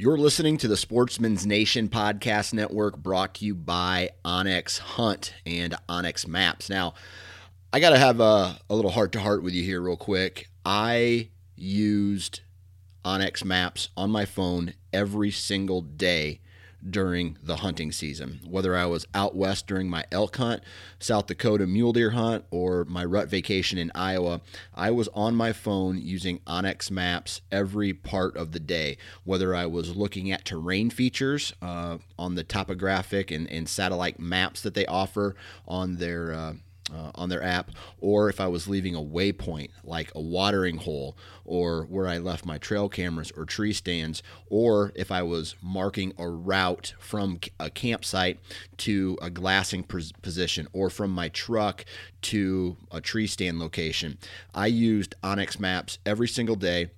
You're listening to the Sportsman's Nation Podcast Network brought to you by onX Hunt and onX Maps. Now, I got to have a, a little heart to heart with you here, real quick. I used onX Maps on my phone every single day during the hunting season. Whether I was out west during my elk hunt, South Dakota mule deer hunt, or my rut vacation in Iowa, I was on my phone using onX Maps every part of the day. Whether I was looking at terrain features uh, on the topographic and, and, satellite maps that they offer on their uh, uh, on their app, or if I was leaving a waypoint like a watering hole, or where I left my trail cameras or tree stands, or if I was marking a route from a campsite to a glassing position, or from my truck to a tree stand location. I used onX Maps every single day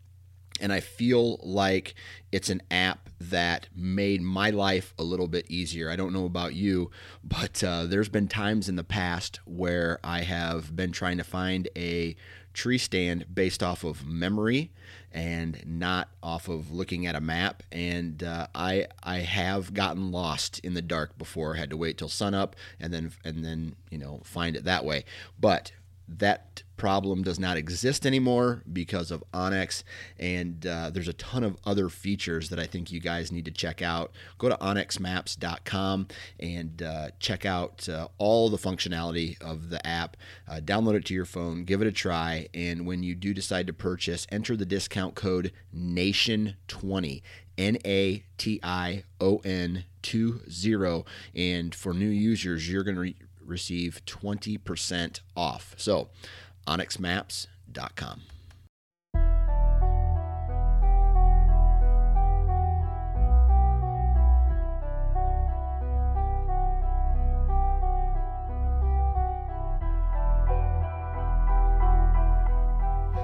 and I feel like it's an app that made my life a little bit easier. I don't know about you, but uh, there's been times in the past where I have been trying to find a tree stand based off of memory and not off of looking at a map. And uh, I I have gotten lost in the dark before. I had to wait till sunup and then and then you know find it that way. But that problem does not exist anymore because of onX, and uh, there's a ton of other features that I think you guys need to check out. Go to onxmaps.com and uh, check out uh, all the functionality of the app. Uh, download it to your phone, give it a try, and when you do decide to purchase, enter the discount code NATION20. N A T I O N 20. And for new users, you're going to re- receive 20% off. So, onxmaps.com.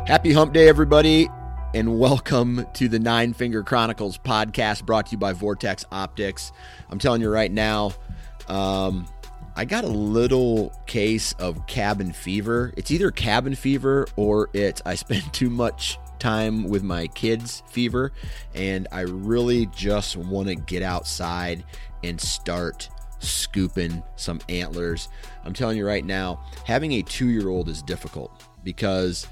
Happy Hump Day, everybody, and welcome to the Nine Finger Chronicles podcast brought to you by Vortex Optics. I'm telling you right now, um, I got a little case of cabin fever. It's either cabin fever or it's I spend too much time with my kids fever and I really just want to get outside and start scooping some antlers. I'm telling you right now, having a 2-year-old is difficult because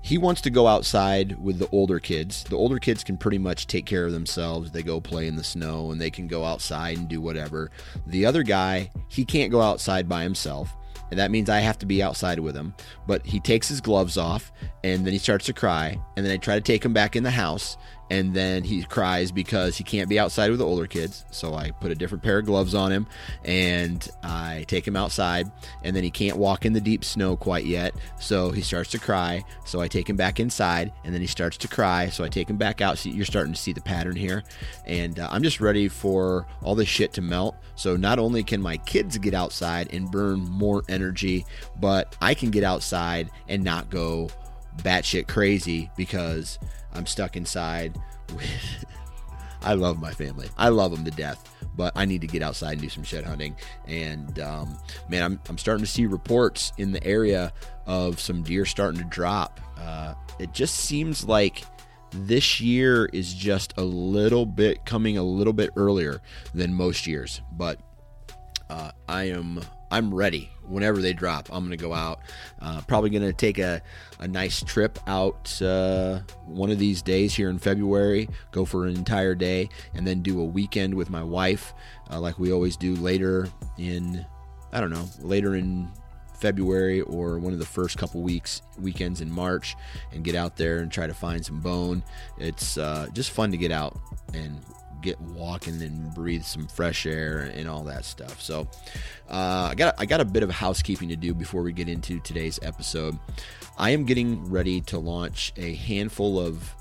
he wants to go outside with the older kids. The older kids can pretty much take care of themselves. They go play in the snow and they can go outside and do whatever. The other guy, he can't go outside by himself. And that means I have to be outside with him. But he takes his gloves off and then he starts to cry. And then I try to take him back in the house and then he cries because he can't be outside with the older kids. So I put a different pair of gloves on him and I take him outside, and then he can't walk in the deep snow quite yet. So he starts to cry. So I take him back inside, and then he starts to cry. So I take him back out. So you're starting to see the pattern here, and uh, I'm just ready for all this shit to melt. So not only can my kids get outside and burn more energy, but I can get outside and not go batshit crazy because I'm stuck inside with. I love my family. I love them to death, but I need to get outside and do some shed hunting. And um, man, I'm, I'm starting to see reports in the area of some deer starting to drop. Uh, it just seems like this year is just a little bit coming a little bit earlier than most years, but uh, I am I'm ready whenever they drop. I'm going to go out. Uh, probably going to take a, a nice trip out uh, one of these days here in February, go for an entire day, and then do a weekend with my wife, uh, like we always do later in, I don't know, later in February or one of the first couple weeks weekends in March and get out there and try to find some bone. It's uh, just fun to get out and get walking and breathe some fresh air and all that stuff. So uh, I got I got a bit of housekeeping to do before we get into today's episode. I am getting ready to launch a handful of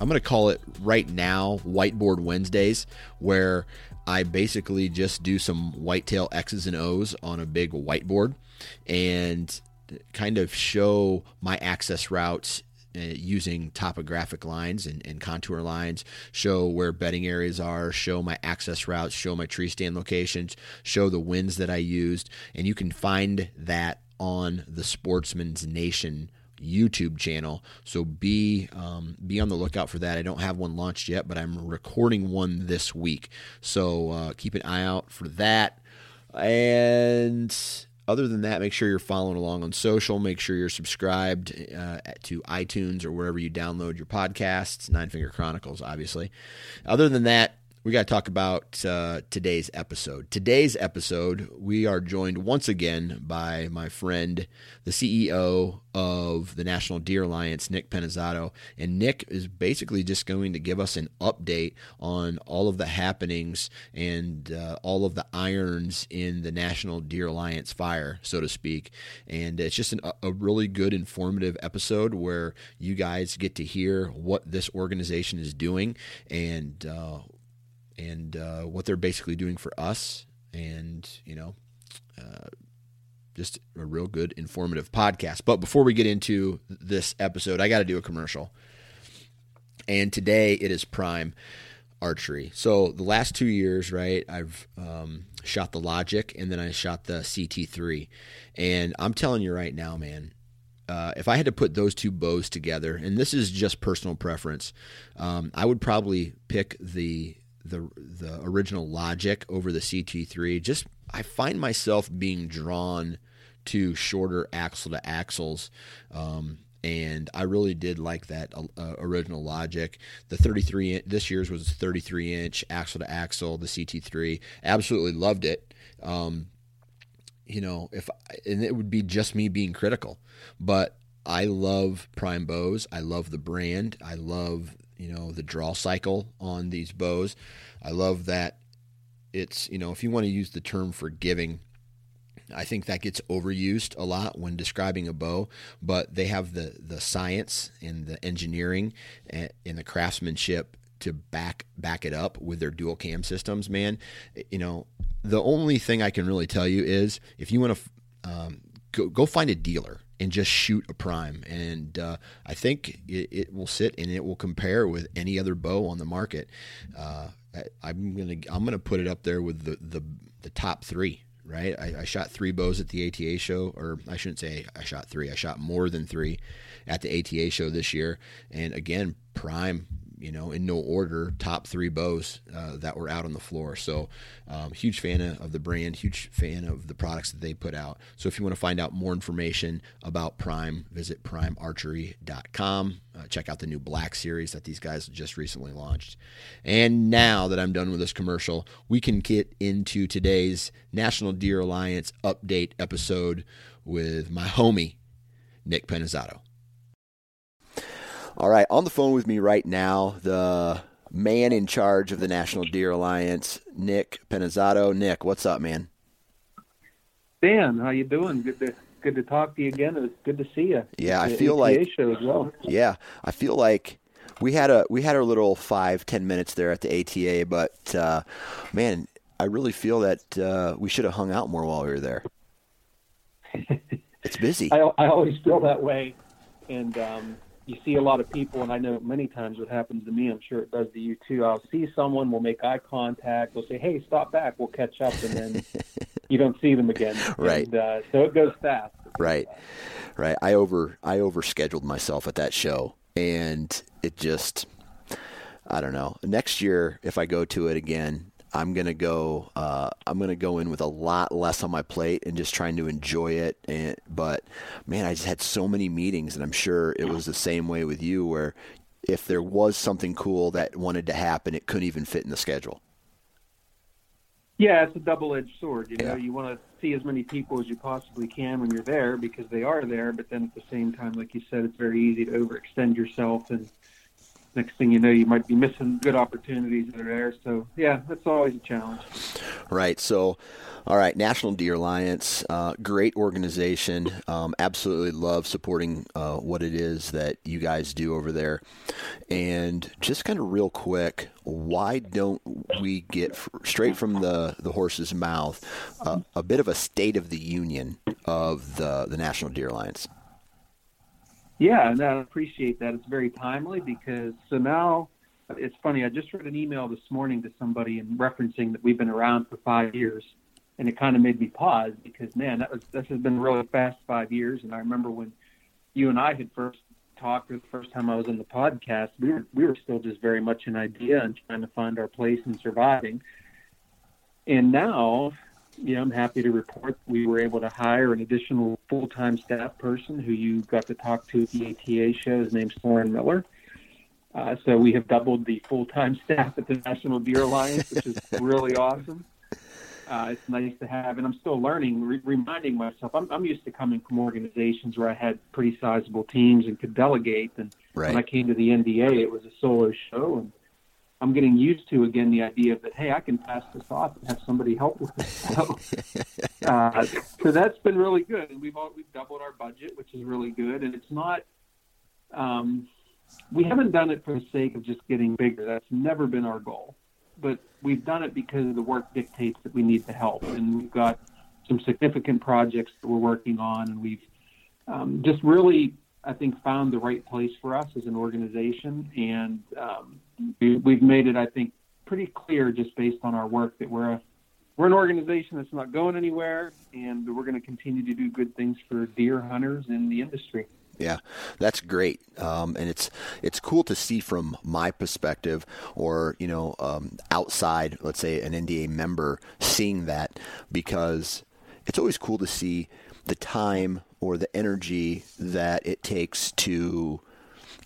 I'm going to call it right now Whiteboard Wednesdays, where I basically just do some whitetail X's and O's on a big whiteboard and kind of show my access routes uh, using topographic lines and, and, contour lines, show where bedding areas are, show my access routes, show my tree stand locations, show the winds that I used. And you can find that on the Sportsman's Nation YouTube channel. So be um, be on the lookout for that. I don't have one launched yet, but I'm recording one this week. So uh, keep an eye out for that. And other than that, make sure you're following along on social. Make sure you're subscribed uh, to iTunes or wherever you download your podcasts. Nine Finger Chronicles, obviously. Other than that, we got to talk about uh, today's episode. Today's episode, we are joined once again by my friend, the CEO of the National Deer Alliance, Nick Pinizzotto. And Nick is basically just going to give us an update on all of the happenings and uh, all of the irons in the National Deer Alliance fire, so to speak. And it's just an, a really good, informative episode where you guys get to hear what this organization is doing and uh, and uh, what they're basically doing for us, and you know, uh, just a real good informative podcast. But before we get into this episode, I got to do a commercial, and today it is Prime Archery. So the last two years, right, I've um, shot the Logic, and then I shot the CT3, and I'm telling you right now, man. Uh, if I had to put those two bows together, and this is just personal preference, um, I would probably pick the the the original logic over the CT3. Just I find myself being drawn to shorter axle to axles. Um, and I really did like that uh, original logic. The 33 this year's was 33 inch axle to axle. The CT3 absolutely loved it. Um, you know, if and it would be just me being critical, but I love Prime bows. I love the brand. I love you know the draw cycle on these bows. I love that it's you know if you want to use the term forgiving. I think that gets overused a lot when describing a bow, but they have the the science and the engineering and, and the craftsmanship to back back it up with their dual cam systems. Man, you know the only thing I can really tell you is if you want to um, go, go find a dealer and just shoot a prime. And uh, I think it, it, will sit and it will compare with any other bow on the market. Uh, I, am gonna I'm gonna put it up there with the the, the top three. Right, I, I, shot three bows at the ATA show, or I shouldn't say I shot three. I shot more than three at the ATA show this year, and again, prime you know, in no order, top three bows uh, that were out on the floor. So, um, huge fan of the brand, huge fan of the products that they put out. So, if you want to find out more information about Prime, visit primearchery.com. Uh, check out the new Black Series that these guys just recently launched. And now that I'm done with this commercial, we can get into today's National Deer Alliance update episode with my homie, Nick Pinizzotto. All right, on the phone with me right now, the man in charge of the National Deer Alliance, Nick Pinizzotto. Nick, what's up, man? Dan, how you doing? Good to good to talk to you again. It was good to see you. Yeah, I feel ATA like show as well. Yeah, I feel like we had a we had our little five ten minutes there at the ATA, but uh, man, I really feel that uh, we should have hung out more while we were there. it's busy. I, I always feel that way, and um, you see a lot of people, and I know many times what happens to me. I'm sure it does to you too. I'll see someone, we'll make eye contact, we'll say, "Hey, stop back," we'll catch up, and then you don't see them again. Right. And, uh, so it goes fast. Right. Right. I over I overscheduled myself at that show, and it just I don't know. Next year, if I go to it again, I'm gonna go. Uh, I'm gonna go in with a lot less on my plate and just trying to enjoy it. And but man, I just had so many meetings, and I'm sure it was the same way with you, where if there was something cool that wanted to happen, it couldn't even fit in the schedule. Yeah, it's a double-edged sword. You know, yeah. you want to see as many people as you possibly can when you're there because they are there. But then at the same time, like you said, it's very easy to overextend yourself, and next thing you know, you might be missing good opportunities that are there. So yeah, that's always a challenge. Right. So, all right, National Deer Alliance, uh, great organization. Um, absolutely love supporting uh, what it is that you guys do over there. And just kind of real quick, why don't we get straight from the, the horse's mouth uh, a bit of a state of the union of the, the National Deer Alliance? Yeah, and I appreciate that. It's very timely because so now it's funny. I just read an email this morning to somebody and referencing that we've been around for five years, and it kind of made me pause because man, that was this has been really fast five years. And I remember when you and I had first talked, or the first time I was on the podcast, we were we were still just very much an idea and trying to find our place and surviving. And now know, I'm happy to report we were able to hire an additional full-time staff person who you got to talk to at the ATA show. His name's Torin Miller. Uh, so we have doubled the full-time staff at the National Deer Alliance, which is really awesome. Uh, it's nice to have, and I'm still learning, re- reminding myself. I'm, I'm used to coming from organizations where I had pretty sizable teams and could delegate. And right. when I came to the NDA, it was a solo show, and I'm getting used to again the idea that hey, I can pass this off and have somebody help with it. So, uh, so that's been really good, and we've all, we've doubled our budget, which is really good. And it's not um, we haven't done it for the sake of just getting bigger. That's never been our goal, but we've done it because the work dictates that we need the help, and we've got some significant projects that we're working on, and we've um, just really I think, found the right place for us as an organization, and um, we, we've made it, I think, pretty clear just based on our work that we're a we're an organization that's not going anywhere, and we're going to continue to do good things for deer hunters in the industry. Yeah, that's great, um, and it's it's cool to see from my perspective, or you know, um, outside, let's say an NDA member, seeing that because it's always cool to see the time or the energy that it takes to,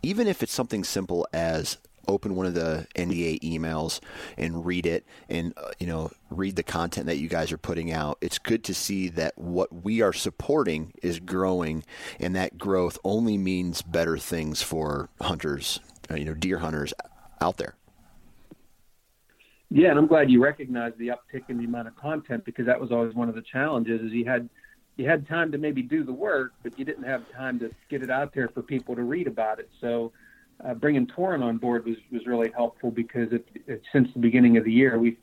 even if it's something simple as open one of the NDA emails and read it and uh, you know read the content that you guys are putting out it's good to see that what we are supporting is growing and that growth only means better things for hunters uh, you know deer hunters out there yeah and I'm glad you recognize the uptick in the amount of content because that was always one of the challenges is you had you had time to maybe do the work, but you didn't have time to get it out there for people to read about it. So uh, bringing Torin on board was, was really helpful because it, it, since the beginning of the year, we've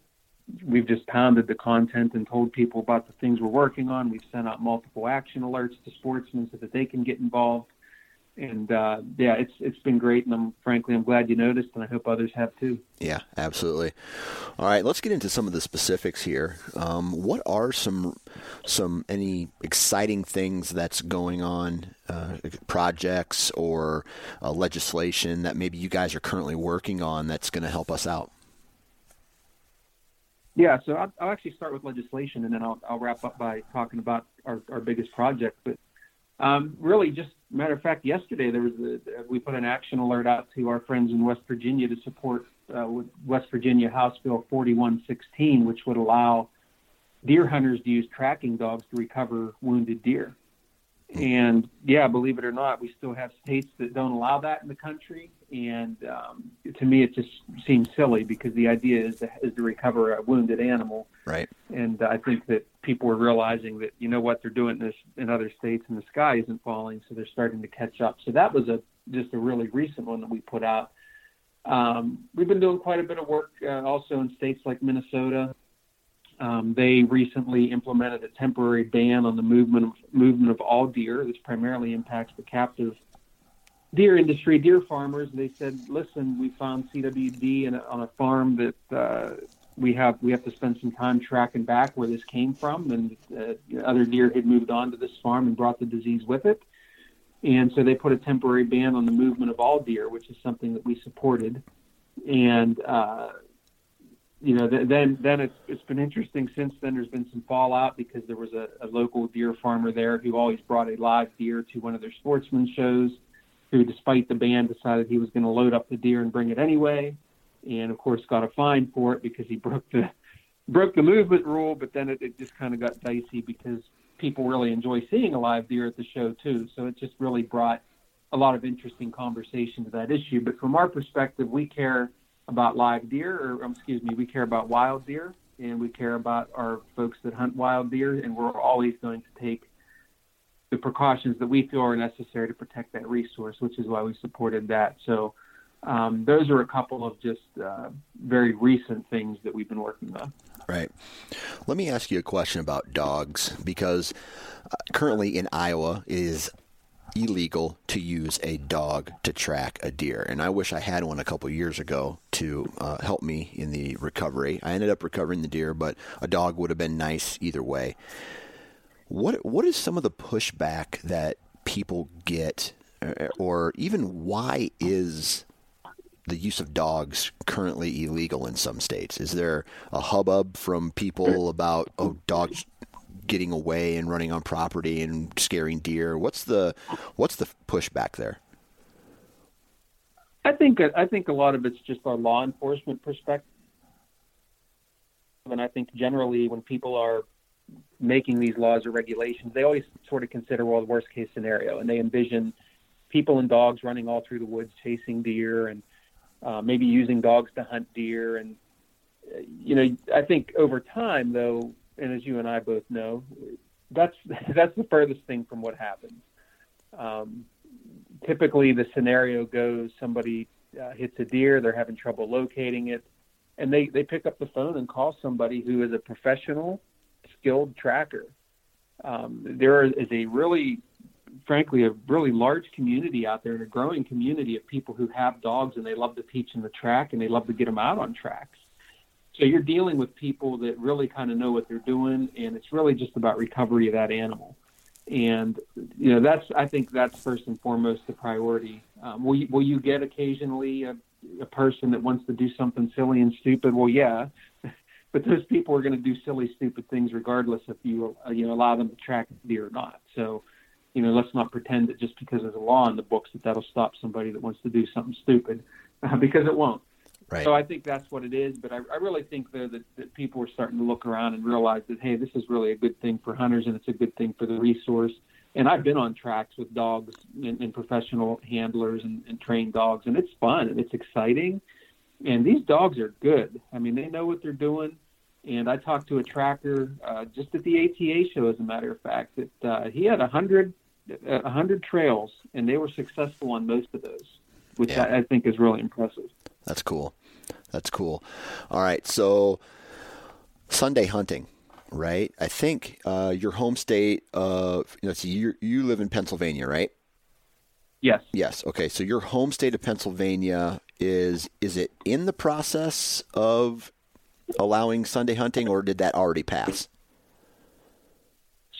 we've just pounded the content and told people about the things we're working on. We've sent out multiple action alerts to sportsmen so that they can get involved and uh, yeah, it's it's been great, and I'm frankly I'm glad you noticed, and I hope others have too. Yeah, absolutely. All right, let's get into some of the specifics here. Um, what are some some any exciting things that's going on, uh, projects or uh, legislation that maybe you guys are currently working on that's going to help us out? Yeah, so I'll, I'll, actually start with legislation, and then I'll, I'll wrap up by talking about our, our biggest project. But um, really, just matter of fact, yesterday there was a, we put an action alert out to our friends in West Virginia to support uh, West Virginia House Bill 4116, which would allow deer hunters to use tracking dogs to recover wounded deer. And yeah, believe it or not, we still have states that don't allow that in the country. And um, to me, it just seems silly because the idea is to, is to recover a wounded animal. Right. And I think that people are realizing that you know what they're doing this in other states, and the sky isn't falling, so they're starting to catch up. So that was a just a really recent one that we put out. Um, we've been doing quite a bit of work uh, also in states like Minnesota um, they recently implemented a temporary ban on the movement of, movement of all deer. This primarily impacts the captive deer industry, deer farmers. They said, "Listen, we found CWD a, on a farm that uh, we have we have to spend some time tracking back where this came from, and uh, other deer had moved on to this farm and brought the disease with it." And so they put a temporary ban on the movement of all deer, which is something that we supported. And uh, you know, then then it's it's been interesting since then. There's been some fallout because there was a, a local deer farmer there who always brought a live deer to one of their sportsman shows, who, despite the ban, decided he was going to load up the deer and bring it anyway, and of course got a fine for it because he broke the broke the movement rule, but then it, it just kind of got dicey because people really enjoy seeing a live deer at the show too. So it just really brought a lot of interesting conversation to that issue. But from our perspective, we care about live deer, or um, excuse me, we care about wild deer, and we care about our folks that hunt wild deer, and we're always going to take the precautions that we feel are necessary to protect that resource, which is why we supported that. So um, those are a couple of just uh, very recent things that we've been working on. Right. Let me ask you a question about dogs because uh, currently in Iowa is illegal to use a dog to track a deer. And I wish I had one a couple years ago to uh, help me in the recovery. I ended up recovering the deer, but a dog would have been nice either way. What what is some of the pushback that people get, uh, or even why is the use of dogs currently illegal in some states? Is there a hubbub from people about oh dogs getting away and running on property and scaring deer? What's the what's the pushback there? I think I think a lot of it's just our law enforcement perspective, and I think generally when people are making these laws or regulations, they always sort of consider well the worst case scenario, and they envision people and dogs running all through the woods chasing deer, and uh, maybe using dogs to hunt deer. And you know, I think over time, though, and as you and I both know, that's that's the furthest thing from what happens. Um, typically, the scenario goes: somebody uh, hits a deer, they're having trouble locating it, and they they pick up the phone and call somebody who is a professional skilled tracker. Um, there is a really, frankly, a really large community out there and a growing community of people who have dogs and they love to teach them the track and they love to get them out on tracks. So you're dealing with people that really kind of know what they're doing, and it's really just about recovery of that animal. And you know that's I think that's first and foremost the priority. Um, will you, will you get occasionally a, a person that wants to do something silly and stupid? Well, yeah, but those people are going to do silly, stupid things regardless if you uh, you know allow them to track deer or not. So, you know, let's not pretend that just because there's a law in the books that that'll stop somebody that wants to do something stupid, uh, because it won't. Right. So I think that's what it is. But I, I really think though that, that people are starting to look around and realize that hey, this is really a good thing for hunters and it's a good thing for the resource. And I've been on tracks with dogs and, and professional handlers and, and trained dogs, and it's fun and it's exciting. And these dogs are good. I mean, they know what they're doing and I talked to a tracker uh, just at the ATA show, as a matter of fact, that uh, he had a hundred a hundred trails, and they were successful on most of those, which yeah. I, I, think is really impressive. That's cool. That's cool. All right, so Sunday hunting, right? I think uh, your home state of let's see, you you live in Pennsylvania, right? Yes. Yes. Okay. So your home state of Pennsylvania is is it in the process of allowing Sunday hunting, or did that already pass?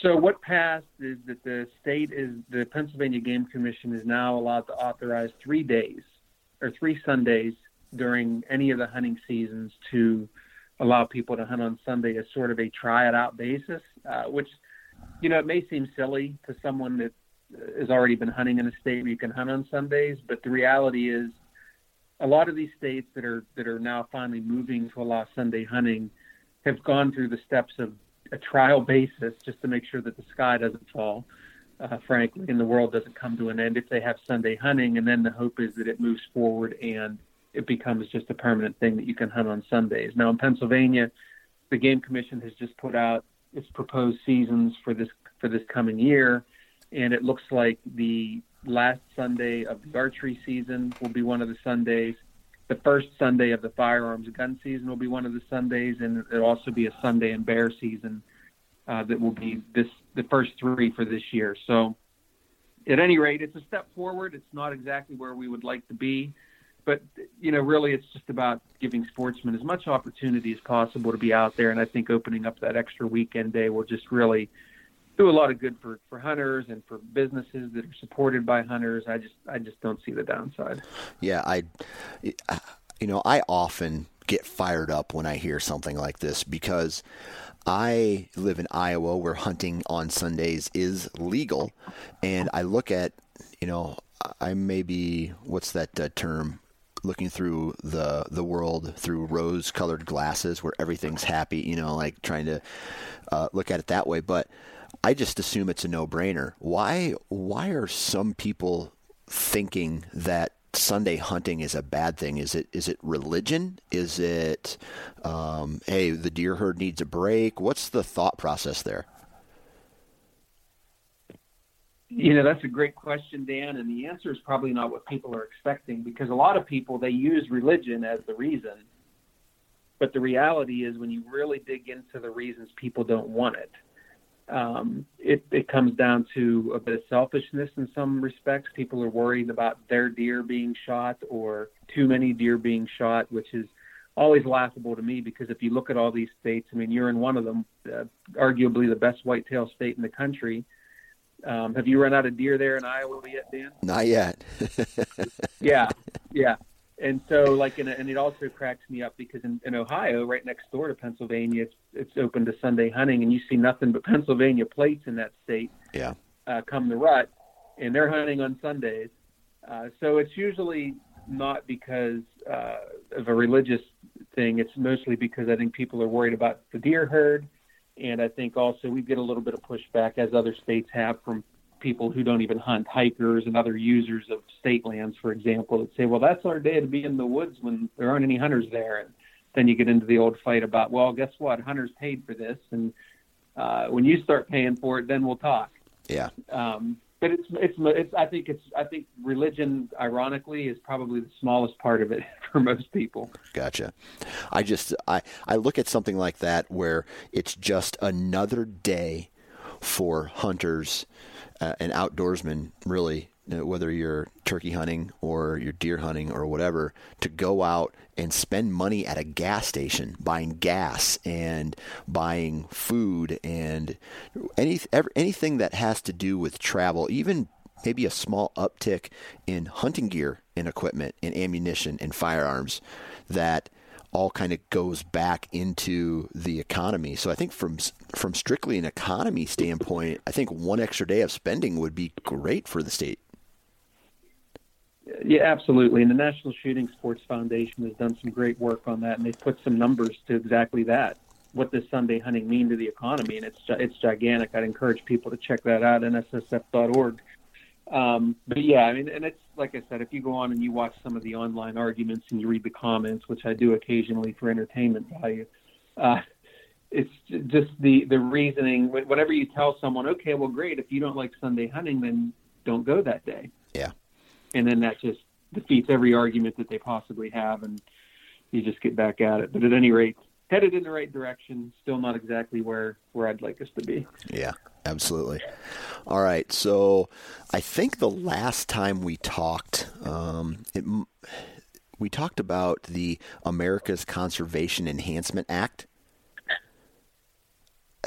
So what passed is that the state is the Pennsylvania Game Commission is now allowed to authorize three days or three Sundays during any of the hunting seasons to allow people to hunt on Sunday as sort of a try it out basis, uh, which you know it may seem silly to someone that has already been hunting in a state where you can hunt on Sundays, but the reality is a lot of these states that are that are now finally moving to allow Sunday hunting have gone through the steps of a trial basis just to make sure that the sky doesn't fall, uh, frankly, and the world doesn't come to an end if they have Sunday hunting. And then the hope is that it moves forward and it becomes just a permanent thing that you can hunt on Sundays. Now in Pennsylvania, the Game Commission has just put out its proposed seasons for this for this coming year, and it looks like the last Sunday of the archery season will be one of the Sundays. The first Sunday of the firearms gun season will be one of the Sundays, and it'll also be a Sunday in bear season uh, that will be this the first three for this year. So, at any rate, it's a step forward. It's not exactly where we would like to be, but you know, really, it's just about giving sportsmen as much opportunity as possible to be out there. And I think opening up that extra weekend day will just really do a lot of good for, for hunters and for businesses that are supported by hunters. I just I just don't see the downside. Yeah, I you know, I often get fired up when I hear something like this because I live in Iowa where hunting on Sundays is legal and I look at, you know, I may be what's that uh, term looking through the the world through rose colored glasses where everything's happy, you know, like trying to uh, look at it that way. But I just assume it's a no brainer. Why why are some people thinking that Sunday hunting is a bad thing? Is it is it religion? Is it um, hey the deer herd needs a break? What's the thought process there? You know, that's a great question, Dan, and the answer is probably not what people are expecting because a lot of people they use religion as the reason. But the reality is when you really dig into the reasons people don't want it, um, it, it comes down to a bit of selfishness in some respects. People are worried about their deer being shot or too many deer being shot, which is always laughable to me because if you look at all these states, I mean, you're in one of them, uh, arguably the best whitetail state in the country um, have you run out of deer there in Iowa yet, Dan? Not yet. yeah, yeah. And so, like, in a, and it also cracks me up because in, in Ohio, right next door to Pennsylvania, it's it's open to Sunday hunting, and you see nothing but Pennsylvania plates in that state. Yeah. Uh, come the rut, and they're hunting on Sundays. Uh, so it's usually not because uh, of a religious thing. It's mostly because I think people are worried about the deer herd and I think also we get a little bit of pushback, as other states have, from people who don't even hunt, hikers and other users of state lands, for example, that say, well, that's our day to be in the woods when there aren't any hunters there. And then you get into the old fight about, well, guess what? Hunters paid for this. And uh, when you start paying for it, then we'll talk. Yeah. Um, but it's, it's it's I think it's I think religion ironically is probably the smallest part of it for most people. Gotcha. I just I I look at something like that where it's just another day for hunters uh, and outdoorsmen really whether you're turkey hunting or you're deer hunting or whatever, to go out and spend money at a gas station buying gas and buying food and any anything that has to do with travel, even maybe a small uptick in hunting gear and equipment and ammunition and firearms that all kind of goes back into the economy. So I think from from strictly an economy standpoint, I think one extra day of spending would be great for the state. Yeah, absolutely. And the National Shooting Sports Foundation has done some great work on that, and they've put some numbers to exactly that. What does Sunday hunting mean to the economy? And it's it's gigantic. I'd encourage people to check that out. NSSF.org. Um, but yeah, I mean, and it's like I said, if you go on and you watch some of the online arguments and you read the comments, which I do occasionally for entertainment value, uh, it's just the the reasoning. Whenever you tell someone, okay, well, great, if you don't like Sunday hunting, then don't go that day. Yeah and then that just defeats every argument that they possibly have, and you just get back at it. But at any rate, headed in the right direction. Still not exactly where where I'd like us to be. Yeah, absolutely. All right, so I think the last time we talked, um, it, we talked about the America's Conservation Enhancement Act.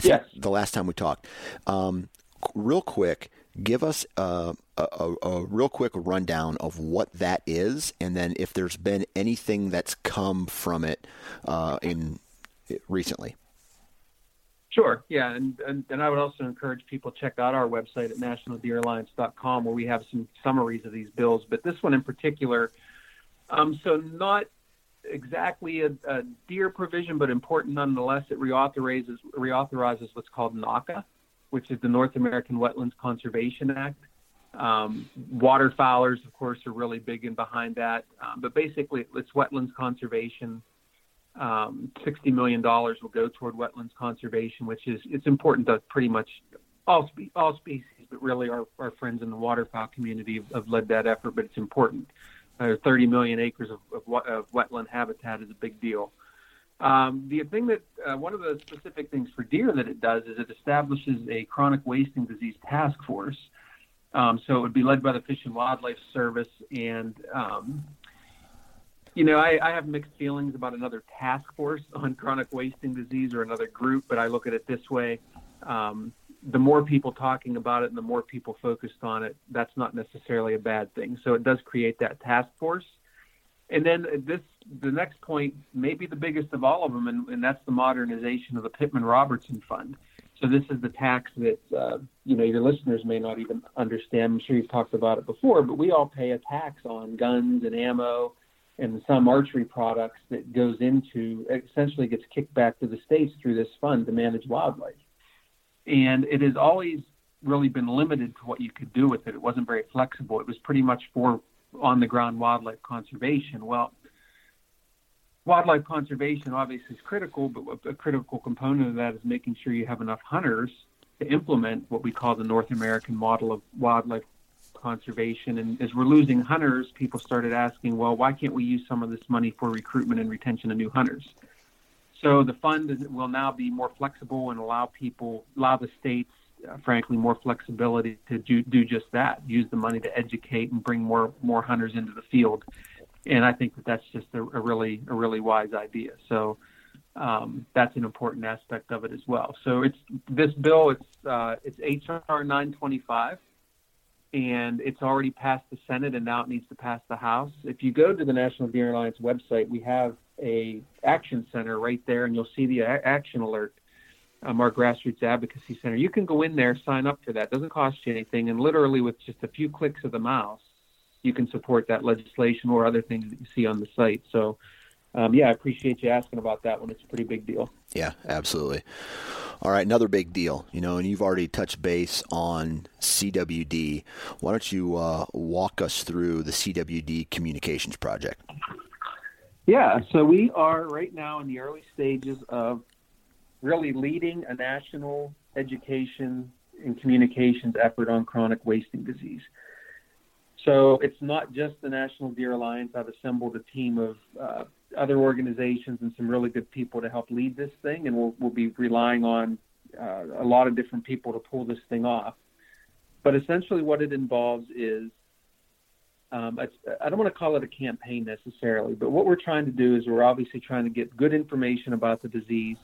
yes. The last time we talked, um, real quick, give us a, a, a, real quick rundown of what that is, and then if there's been anything that's come from it uh, in recently. Sure. Yeah, and, and, and I would also encourage people to check out our website at nationaldeeralliance.com where we have some summaries of these bills. But this one in particular, um, so not exactly a, a deer provision, but important nonetheless. It reauthorizes reauthorizes what's called NAWCA, which is the North American Wetlands Conservation Act. Um, waterfowlers, of course, are really big in behind that. Um, but basically, it's wetlands conservation. Um, $60 million will go toward wetlands conservation, which is it's important to pretty much all, spe- all species, but really our, our friends in the waterfowl community have, have led that effort, but it's important. Uh, 30 million acres of, of, of wetland habitat is a big deal. Um, the thing that uh, one of the specific things for deer that it does is it establishes a chronic wasting disease task force. Um, so it would be led by the Fish and Wildlife Service, and um, you know I, I, have mixed feelings about another task force on chronic wasting disease or another group, but I look at it this way: um, the more people talking about it and the more people focused on it, that's not necessarily a bad thing. So it does create that task force. And then this, the next point, may be the biggest of all of them, and, and that's the modernization of the Pittman Robertson Fund. So this is the tax that uh, you know your listeners may not even understand. I'm sure you've talked about it before, but we all pay a tax on guns and ammo and some archery products that goes into essentially gets kicked back to the states through this fund to manage wildlife. And it has always really been limited to what you could do with it. It wasn't very flexible. It was pretty much for on the ground wildlife conservation. Well, wildlife conservation obviously is critical, but a critical component of that is making sure you have enough hunters to implement what we call the North American model of wildlife conservation. And as we're losing hunters, people started asking, well, why can't we use some of this money for recruitment and retention of new hunters? So the fund will now be more flexible and allow people, allow the states, uh, frankly, more flexibility to do, do just that. Use the money to educate and bring more more hunters into the field. And I think that that's just a, a really a really wise idea. So um, that's an important aspect of it as well. So it's this bill. It's uh, it's HR 925 and it's already passed the Senate and now it needs to pass the House. If you go to the National Deer Alliance website, we have a action center right there, and you'll see the action alert. Um, our grassroots advocacy center. You can go in there, sign up for that. It doesn't cost you anything, and literally with just a few clicks of the mouse, you can support that legislation or other things that you see on the site. So um, yeah, I appreciate you asking about that one. It's a pretty big deal. Yeah, absolutely. All right, another big deal, you know, and you've already touched base on CWD. Why don't you uh, walk us through the CWD Communications Project? Yeah, so we are right now in the early stages of really leading a national education and communications effort on chronic wasting disease. So it's not just the National Deer Alliance. I've assembled a team of uh, other organizations and some really good people to help lead this thing, and we'll, we'll be relying on uh, a lot of different people to pull this thing off. But essentially, what it involves is um, I don't want to call it a campaign necessarily, but what we're trying to do is we're obviously trying to get good information about the disease,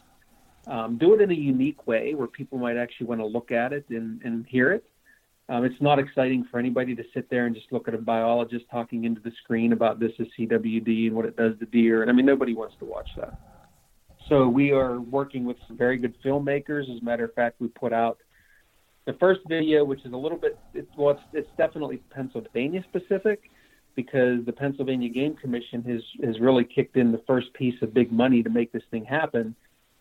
um, do it in a unique way where people might actually want to look at it and, and hear it, um, it's not exciting for anybody to sit there and just look at a biologist talking into the screen about this is CWD and what it does to deer. And I mean, nobody wants to watch that. So we are working with some very good filmmakers. As a matter of fact, we put out the first video, which is a little bit, it's, well, it's, it's definitely Pennsylvania specific because the Pennsylvania Game Commission has, has really kicked in the first piece of big money to make this thing happen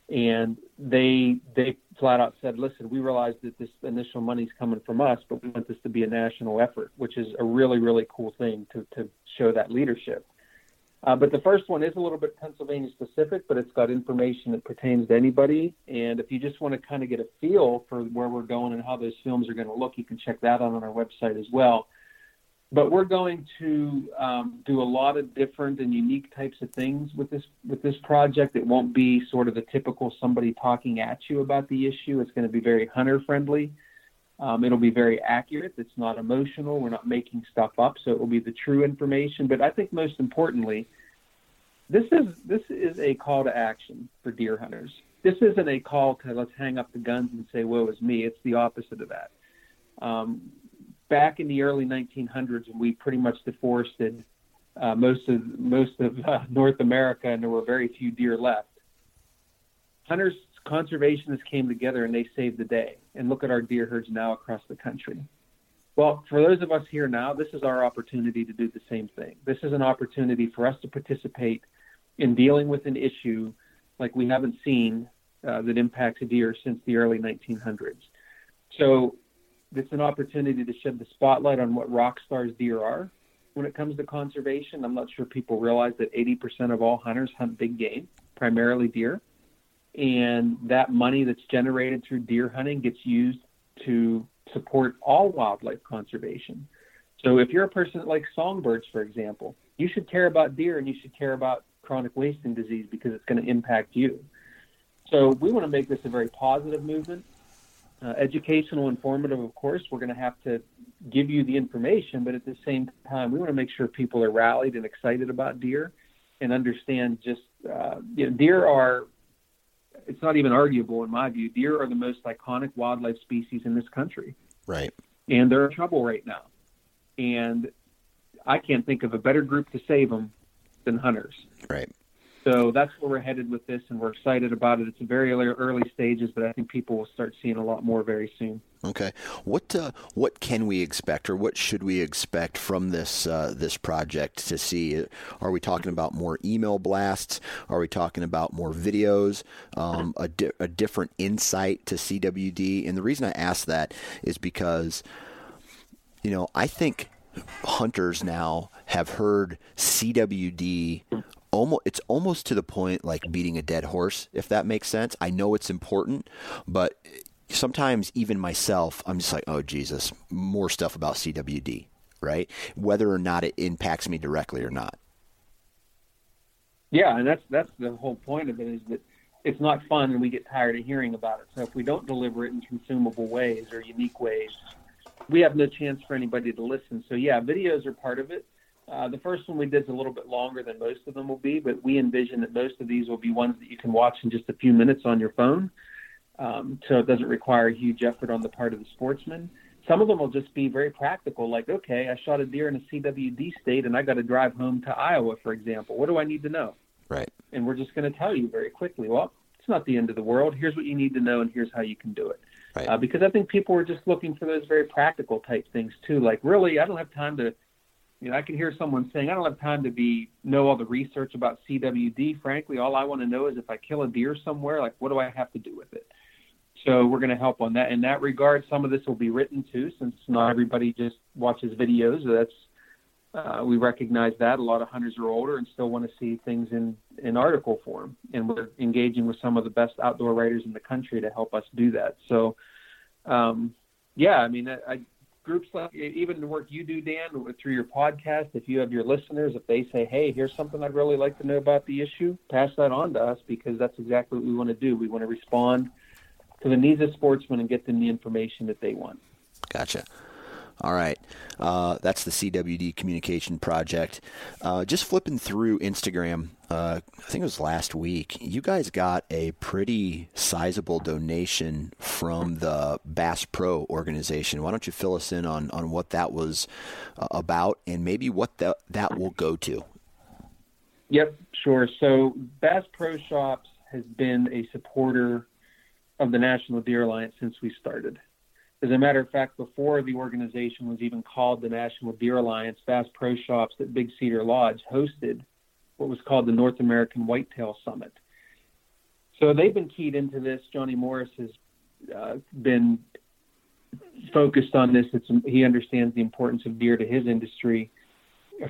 and they they flat out said, "Listen, we realize that this initial money's coming from us, but we want this to be a national effort, which is a really really cool thing to to show that leadership." Uh, but the first one is a little bit Pennsylvania specific, but it's got information that pertains to anybody. And if you just want to kind of get a feel for where we're going and how those films are going to look, you can check that out on our website as well but we're going to um, do a lot of different and unique types of things with this with this project. It won't be sort of the typical somebody talking at you about the issue. It's going to be very hunter friendly. Um, it'll be very accurate. It's not emotional. We're not making stuff up, so it will be the true information. But I think most importantly, this is this is a call to action for deer hunters. This isn't a call to let's hang up the guns and say woe is me. It's the opposite of that. Um, back in the early 1900s, and we pretty much deforested uh, most of most of uh, North America, and there were very few deer left. Hunters, conservationists came together and they saved the day. And look at our deer herds now across the country. Well, for those of us here now, this is our opportunity to do the same thing. This is an opportunity for us to participate in dealing with an issue like we haven't seen uh, that impacts deer since the early 1900s. So it's an opportunity to shed the spotlight on what rock stars deer are when it comes to conservation. I'm not sure people realize that 80% of all hunters hunt big game, primarily deer. And that money that's generated through deer hunting gets used to support all wildlife conservation. So if you're a person that likes songbirds, for example, you should care about deer and you should care about chronic wasting disease because it's going to impact you. So we want to make this a very positive movement uh, educational, informative, of course. We're going to have to give you the information, but at the same time, we want to make sure people are rallied and excited about deer and understand just, uh, you know, deer are, it's not even arguable in my view, deer are the most iconic wildlife species in this country. Right. And they're in trouble right now. And I can't think of a better group to save them than hunters. Right. So that's where we're headed with this, and we're excited about it. It's very early stages, but I think people will start seeing a lot more very soon. Okay, what uh, what can we expect, or what should we expect from this uh, this project to see? Are we talking about more email blasts? Are we talking about more videos? Um, a, di- a different insight to CWD? And the reason I ask that is because, you know, I think hunters now have heard CWD almost it's almost to the point like beating a dead horse if that makes sense. I know it's important but sometimes even myself i'm just like oh jesus more stuff about cwd right? Whether or not it impacts me directly or not. Yeah and that's that's the whole point of it is that it's not fun and we get tired of hearing about it. So if we don't deliver it in consumable ways or unique ways we have no chance for anybody to listen. So yeah videos are part of it uh, the first one we did is a little bit longer than most of them will be, but we envision that most of these will be ones that you can watch in just a few minutes on your phone. Um, so it doesn't require a huge effort on the part of the sportsman. Some of them will just be very practical, like, okay, I shot a deer in a CWD state and I got to drive home to Iowa, for example. What do I need to know? Right. And we're just going to tell you very quickly, well, it's not the end of the world. Here's what you need to know, and here's how you can do it. Right. Uh, because I think people are just looking for those very practical type things too. Like, really, I don't have time to you know, I can hear someone saying, I don't have time to be know all the research about CWD. Frankly, all I want to know is if I kill a deer somewhere, like what do I have to do with it? So we're going to help on that. In that regard, some of this will be written too, since not everybody just watches videos. That's uh, we recognize that a lot of hunters are older and still want to see things in in article form, and we're engaging with some of the best outdoor writers in the country to help us do that. So, um, yeah, I mean, I, groups like even the work you do, Dan, through your podcast, if you have your listeners, if they say, "Hey, here's something I'd really like to know about the issue," pass that on to us because that's exactly what we want to do. We want to respond to the needs of sportsmen and get them the information that they want. Gotcha. All right. Uh, that's the CWD Communication Project. Uh, just flipping through Instagram, uh, I think it was last week, you guys got a pretty sizable donation from the Bass Pro organization. Why don't you fill us in on, on what that was uh, about and maybe what that, that will go to? Yep, sure. So Bass Pro Shops has been a supporter of the National Deer Alliance since we started. As a matter of fact, before the organization was even called the National Deer Alliance, Bass Pro Shops at Big Cedar Lodge hosted what was called the North American Whitetail Summit. So they've been keyed into this. Johnny Morris has uh, been focused on this. It's, he understands the importance of deer to his industry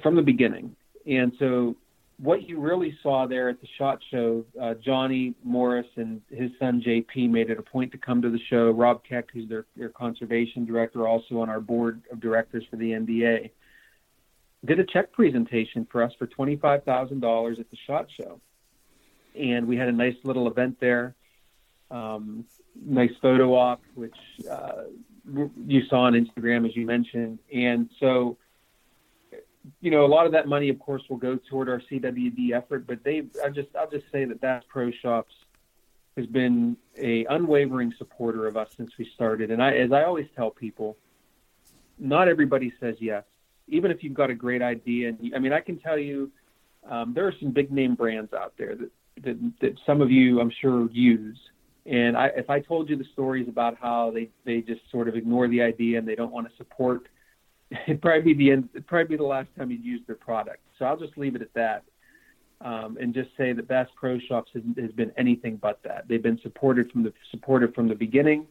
from the beginning. And so what you really saw there at the shot show, uh, Johnny Morris and his son JP made it a point to come to the show. Rob Keck, who's their, their conservation director, also on our board of directors for the NDA, did a check presentation for us for twenty five thousand dollars at the shot show, and we had a nice little event there. Um, nice photo op, which uh, you saw on Instagram, as you mentioned, and so you know, a lot of that money, of course, will go toward our CWD effort. But they, I just, I'll just say that Bass Pro Shops has been a unwavering supporter of us since we started. And I, as I always tell people, not everybody says yes, even if you've got a great idea. And I mean, I can tell you, um, there are some big name brands out there that, that that some of you, I'm sure, use. And I, if I told you the stories about how they they just sort of ignore the idea and they don't want to support it'd probably be the end. It'd probably be the last time you'd use their product. So I'll just leave it at that, um, and just say that Bass Pro Shops has, has, been anything but that. They've been supported from the supported from the beginning,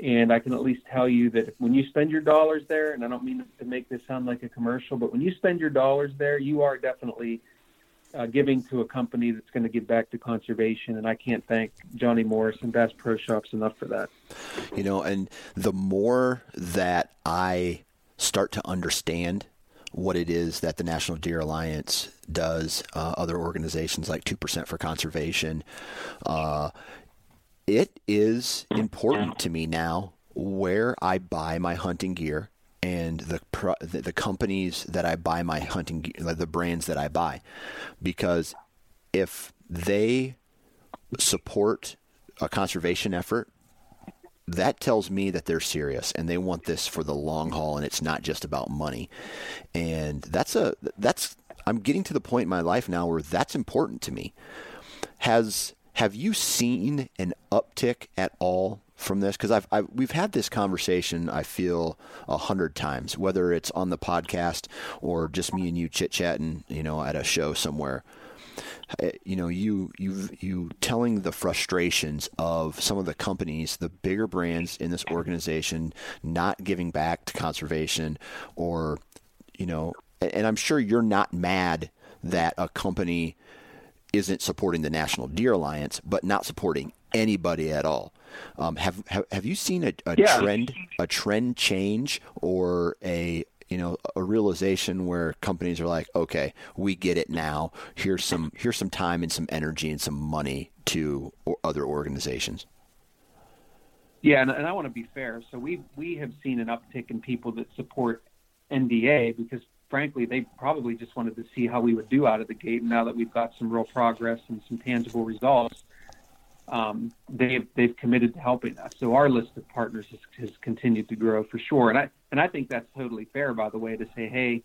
and I can at least tell you that when you spend your dollars there, and I don't mean to make this sound like a commercial, but when you spend your dollars there, you are definitely uh, giving to a company that's going to give back to conservation. And I can't thank Johnny Morris and Bass Pro Shops enough for that. You know, and the more that I start to understand what it is that the National Deer Alliance does, uh, other organizations like 2% for Conservation. Uh, it is important to me now where I buy my hunting gear and the the, the companies that I buy my hunting gear, the brands that I buy, because if they support a conservation effort that tells me that they're serious and they want this for the long haul and it's not just about money. And that's a that's I'm getting to the point in my life now where that's important to me. has have you seen an uptick at all from this? Because I've, I've, we've had this conversation. I feel a hundred times, whether it's on the podcast or just me and you chit chatting, you know, at a show somewhere. Eh, you know, you you you telling the frustrations of some of the companies, the bigger brands in this organization, not giving back to conservation, or you know, and I'm sure you're not mad that a company isn't supporting the National Deer Alliance, but not supporting anybody at all. Um, have, have have you seen a, a yeah. trend a trend change or a you know a realization where companies are like, okay, we get it now. Here's some here's some time and some energy and some money to other organizations. Yeah, and, and I want to be fair. So we we have seen an uptick in people that support NDA because frankly, they probably just wanted to see how we would do out of the gate. Now that we've got some real progress and some tangible results, um, they've they've committed to helping us. So our list of partners has, has, continued to grow for sure. And I and I think that's totally fair, by the way, to say, hey,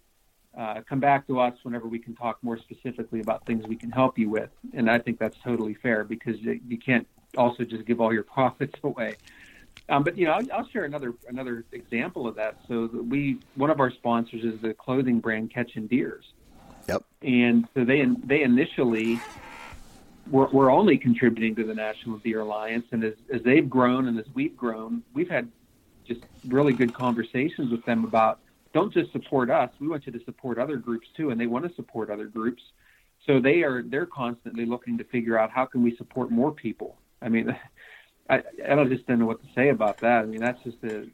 uh, come back to us whenever we can talk more specifically about things we can help you with. And I think that's totally fair because you can't also just give all your profits away. Um, but you know, I'll, I'll, share another another example of that. So we one of our sponsors is the clothing brand Catching Deers. Yep. And so they they initially were, were only contributing to the National Deer Alliance, and as as they've grown and as we've grown, we've had just really good conversations with them about don't just support us. We want you to support other groups too, and they want to support other groups. So they are they're constantly looking to figure out how can we support more people. I mean, I, I don't just don't know what to say about that. I mean, that's just a,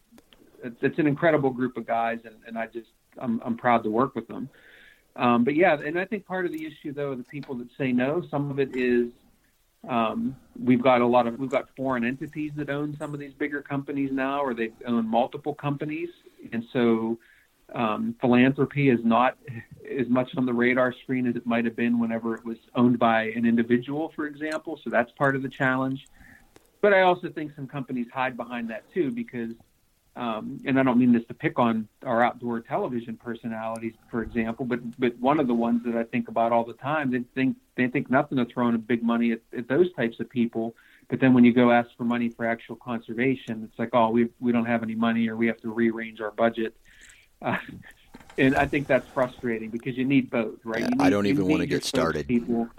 it's an incredible group of guys, and, and I just, I'm, I'm proud to work with them. Um, but yeah, and I think part of the issue though, the people that say no, some of it is um, we've got a lot of we've got foreign entities that own some of these bigger companies now, or they own multiple companies, and so um, philanthropy is not as much on the radar screen as it might have been whenever it was owned by an individual, for example. So that's part of the challenge. But I also think some companies hide behind that too because, um, and I don't mean this to pick on our outdoor television personalities, for example, but but one of the ones that I think about all the time, they think they think nothing of throwing a big money at, at those types of people. But then when you go ask for money for actual conservation, it's like, oh, we we don't have any money, or we have to rearrange our budget. Uh, and I think that's frustrating because you need both, right? Need, I don't even want to get started. People.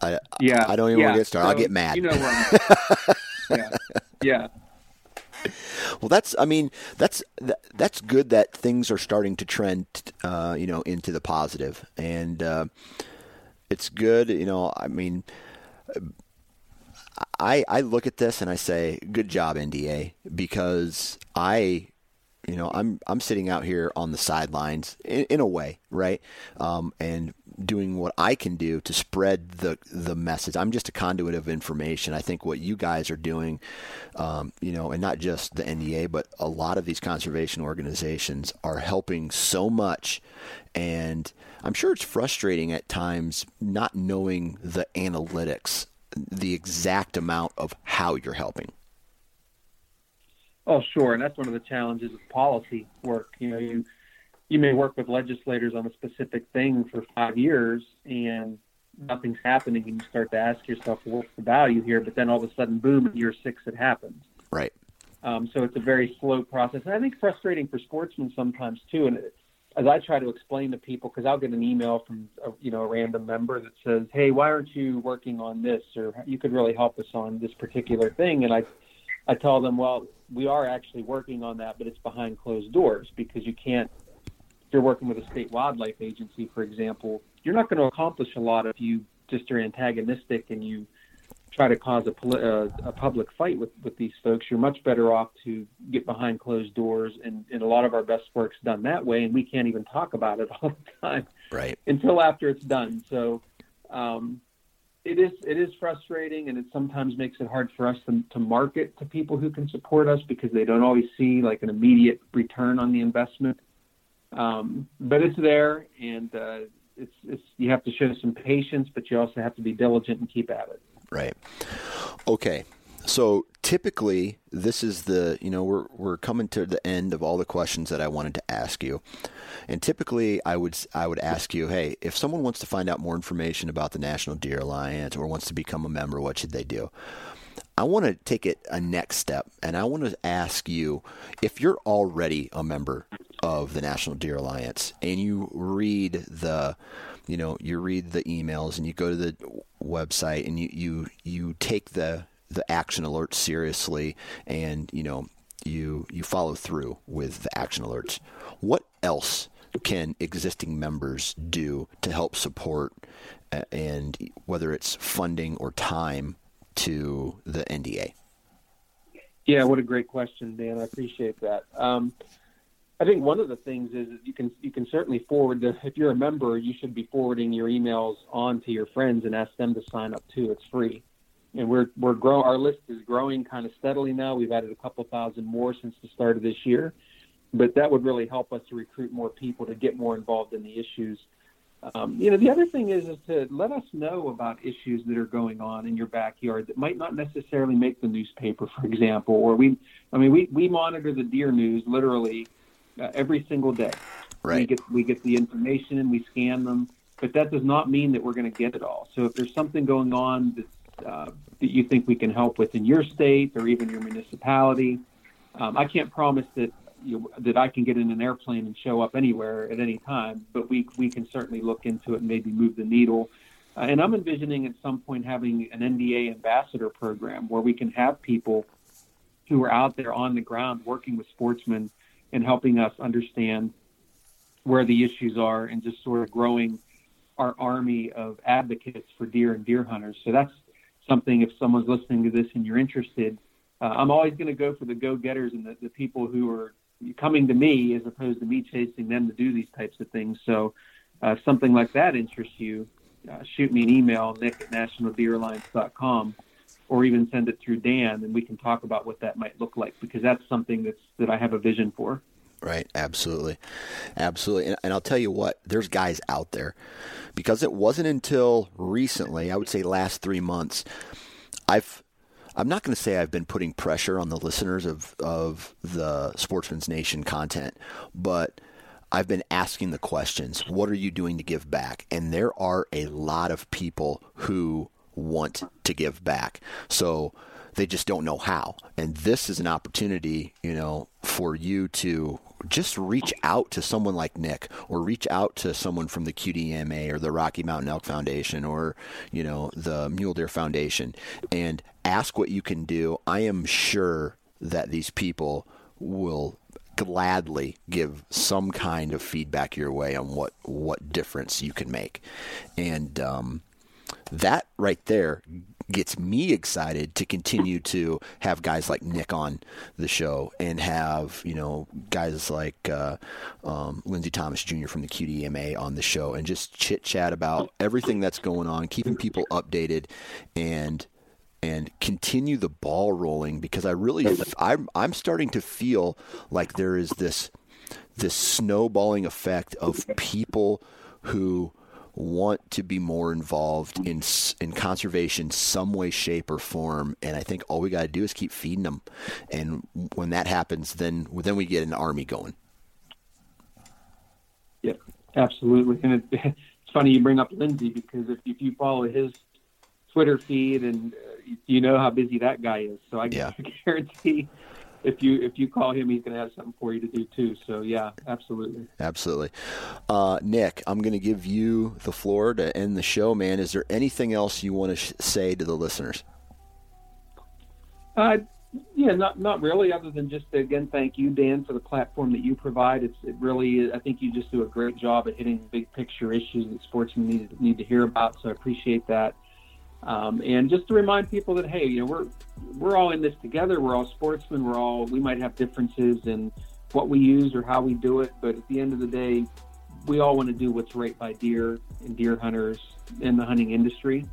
I, yeah, I don't even yeah. want to get started. So, I'll get mad. You know yeah, yeah. Well, that's. I mean, that's that, that's good that things are starting to trend, uh, you know, into the positive, and uh, it's good. You know, I mean, I I look at this and I say, good job, NDA, because I you know, I'm I'm sitting out here on the sidelines in, in a way, right? Um, and doing what I can do to spread the the message. I'm just a conduit of information. I think what you guys are doing, um, you know, and not just the NDA, but a lot of these conservation organizations are helping so much, and I'm sure it's frustrating at times not knowing the analytics, the exact amount of how you're helping. Oh, sure, and that's one of the challenges of policy work. You know, you you may work with legislators on a specific thing for five years and nothing's happening, and you start to ask yourself, well, what's the value here? But then all of a sudden, boom, in year six, it happens. Right. Um, so it's a very slow process, and I think frustrating for sportsmen sometimes too. And it, as I try to explain to people, because I'll get an email from a, you know a random member that says, "Hey, why aren't you working on this?" or "You could really help us on this particular thing," and I I tell them, well, we are actually working on that, but it's behind closed doors because you can't. If you're working with a state wildlife agency, for example, you're not going to accomplish a lot if you just are antagonistic and you try to cause a, a, a public fight with, with these folks. You're much better off to get behind closed doors, and, and a lot of our best work's done that way, and we can't even talk about it all the time, right? Until after it's done. So. Um, it is it is frustrating and it sometimes makes it hard for us to, to market to people who can support us because they don't always see like an immediate return on the investment um, but it's there and uh, it's, it's you have to show some patience but you also have to be diligent and keep at it. Right. Okay. So typically, this is the you know we're we're coming to the end of all the questions that I wanted to ask you, and typically I would I would ask you, hey, if someone wants to find out more information about the National Deer Alliance or wants to become a member, what should they do? I want to take it a next step, and I want to ask you if you're already a member of the National Deer Alliance and you read the you know you read the emails and you go to the website and you you you take the the action alerts seriously and you know you you follow through with the action alerts. What else can existing members do to help support uh, and whether it's funding or time to the NDA yeah what a great question Dan. I appreciate that. Um, I think one of the things is you can you can certainly forward the, if you're a member you should be forwarding your emails on to your friends and ask them to sign up too it's free and we're we're grow our list is growing kind of steadily now. We've added a couple thousand more since the start of this year, but that would really help us to recruit more people to get more involved in the issues. Um, you know, the other thing is is to let us know about issues that are going on in your backyard that might not necessarily make the newspaper, for example. Or we, I mean, we we monitor the deer news literally uh, every single day. Right. We get we get the information and we scan them, but that does not mean that we're going to get it all. So if there's something going on that's uh, that you think we can help with in your state or even your municipality. Um, I can't promise that you, that I can get in an airplane and show up anywhere at any time, but we we can certainly look into it and maybe move the needle. Uh, and I'm envisioning at some point having an NDA ambassador program where we can have people who are out there on the ground working with sportsmen and helping us understand where the issues are and just sort of growing our army of advocates for deer and deer hunters. So that's something if someone's listening to this and you're interested. Uh, I'm always going to go for the go-getters and the, the people who are coming to me as opposed to me chasing them to do these types of things. So uh, something like that interests you, uh, shoot me an email, nick at nationaldeeralliance.com, or even send it through Dan, and we can talk about what that might look like because that's something that's that I have a vision for. Right, absolutely, absolutely, and, and, I'll tell you what, there's guys out there because it wasn't until recently, I would say last three months, I've I'm not going to say I've been putting pressure on the listeners of of the Sportsman's Nation content, but I've been asking the questions. What are you doing to give back? And there are a lot of people who want to give back. So they just don't know how. And this is an opportunity, you know, for you to just reach out to someone like Nick or reach out to someone from the QDMA or the Rocky Mountain Elk Foundation or, you know, the Mule Deer Foundation and ask what you can do. I am sure that these people will gladly give some kind of feedback your way on what what difference you can make. And um, that right there gets me excited to continue to have guys like Nick on the show and have you know guys like uh, um, Lindsay Thomas Jr. from the QDMA on the show and just chit chat about everything that's going on, keeping people updated, and and continue the ball rolling because I really I'm I'm starting to feel like there is this this snowballing effect of people who want to be more involved in in conservation some way shape or form and i think all we got to do is keep feeding them and when that happens then then we get an army going. Yeah absolutely. And it, it's funny you bring up lindsay because if, if you follow his twitter feed and uh, you know how busy that guy is so i yeah. guarantee if you if you call him, he's going to have something for you to do too. So yeah, absolutely, absolutely. Uh, Nick, I'm going to give you the floor to end the show, man. Is there anything else you want to sh- say to the listeners? Uh, yeah, not not really. Other than just to, again, thank you, Dan, for the platform that you provide. It's it really. I think you just do a great job at hitting big picture issues that sportsmen need need to hear about. So I appreciate that. Um, and just to remind people that hey, you know, we're we're all in this together. We're all sportsmen. We're all we might have differences in what we use or how we do it, but at the end of the day, we all want to do what's right by deer and deer hunters in the hunting industry.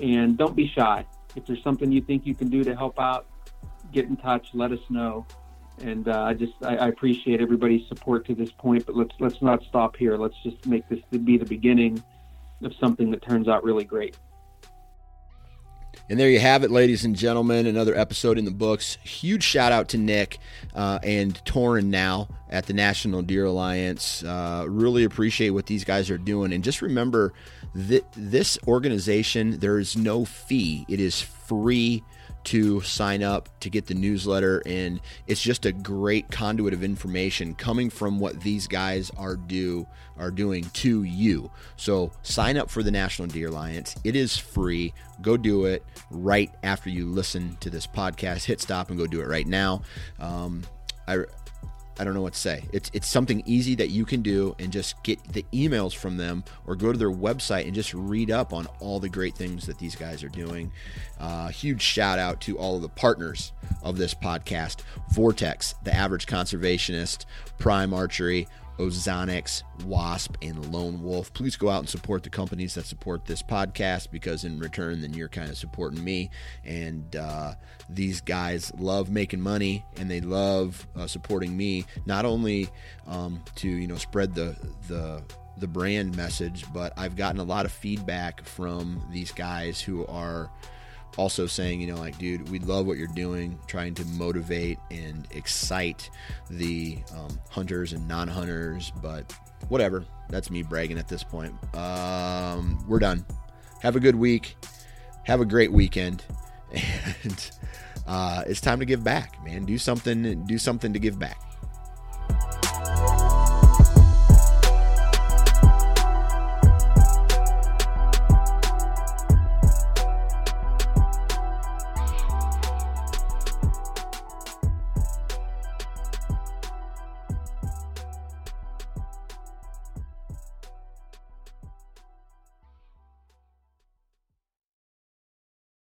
And don't be shy. If there's something you think you can do to help out, get in touch. Let us know. And uh, I just I, I appreciate everybody's support to this point. But let's let's not stop here. Let's just make this be the beginning of something that turns out really great. And there you have it, ladies and gentlemen. Another episode in the books. Huge shout out to Nick uh, and Torin now at the National Deer Alliance. Uh, really appreciate what these guys are doing. And just remember that this organization, there is no fee, it is free to sign up to get the newsletter and it's just a great conduit of information coming from what these guys are do are doing to you. So sign up for the National Deer Alliance. It is free. Go do it right after you listen to this podcast. Hit stop and go do it right now. Um, I I don't know what to say. It's it's something easy that you can do and just get the emails from them or go to their website and just read up on all the great things that these guys are doing. Uh, huge shout out to all of the partners of this podcast: Vortex, the Average Conservationist, Prime Archery, Ozonics, Wasp, and Lone Wolf. Please go out and support the companies that support this podcast because in return, then you're kind of supporting me. And uh, these guys love making money and they love uh, supporting me, not only um, to you know spread the the the brand message, but I've gotten a lot of feedback from these guys who are also saying, you know, like, dude, we love what you're doing, trying to motivate and excite the um, hunters and non hunters, but whatever. That's me bragging at this point. Um, we're done. Have a good week. Have a great weekend. And uh, it's time to give back, man. Do something. Do something to give back.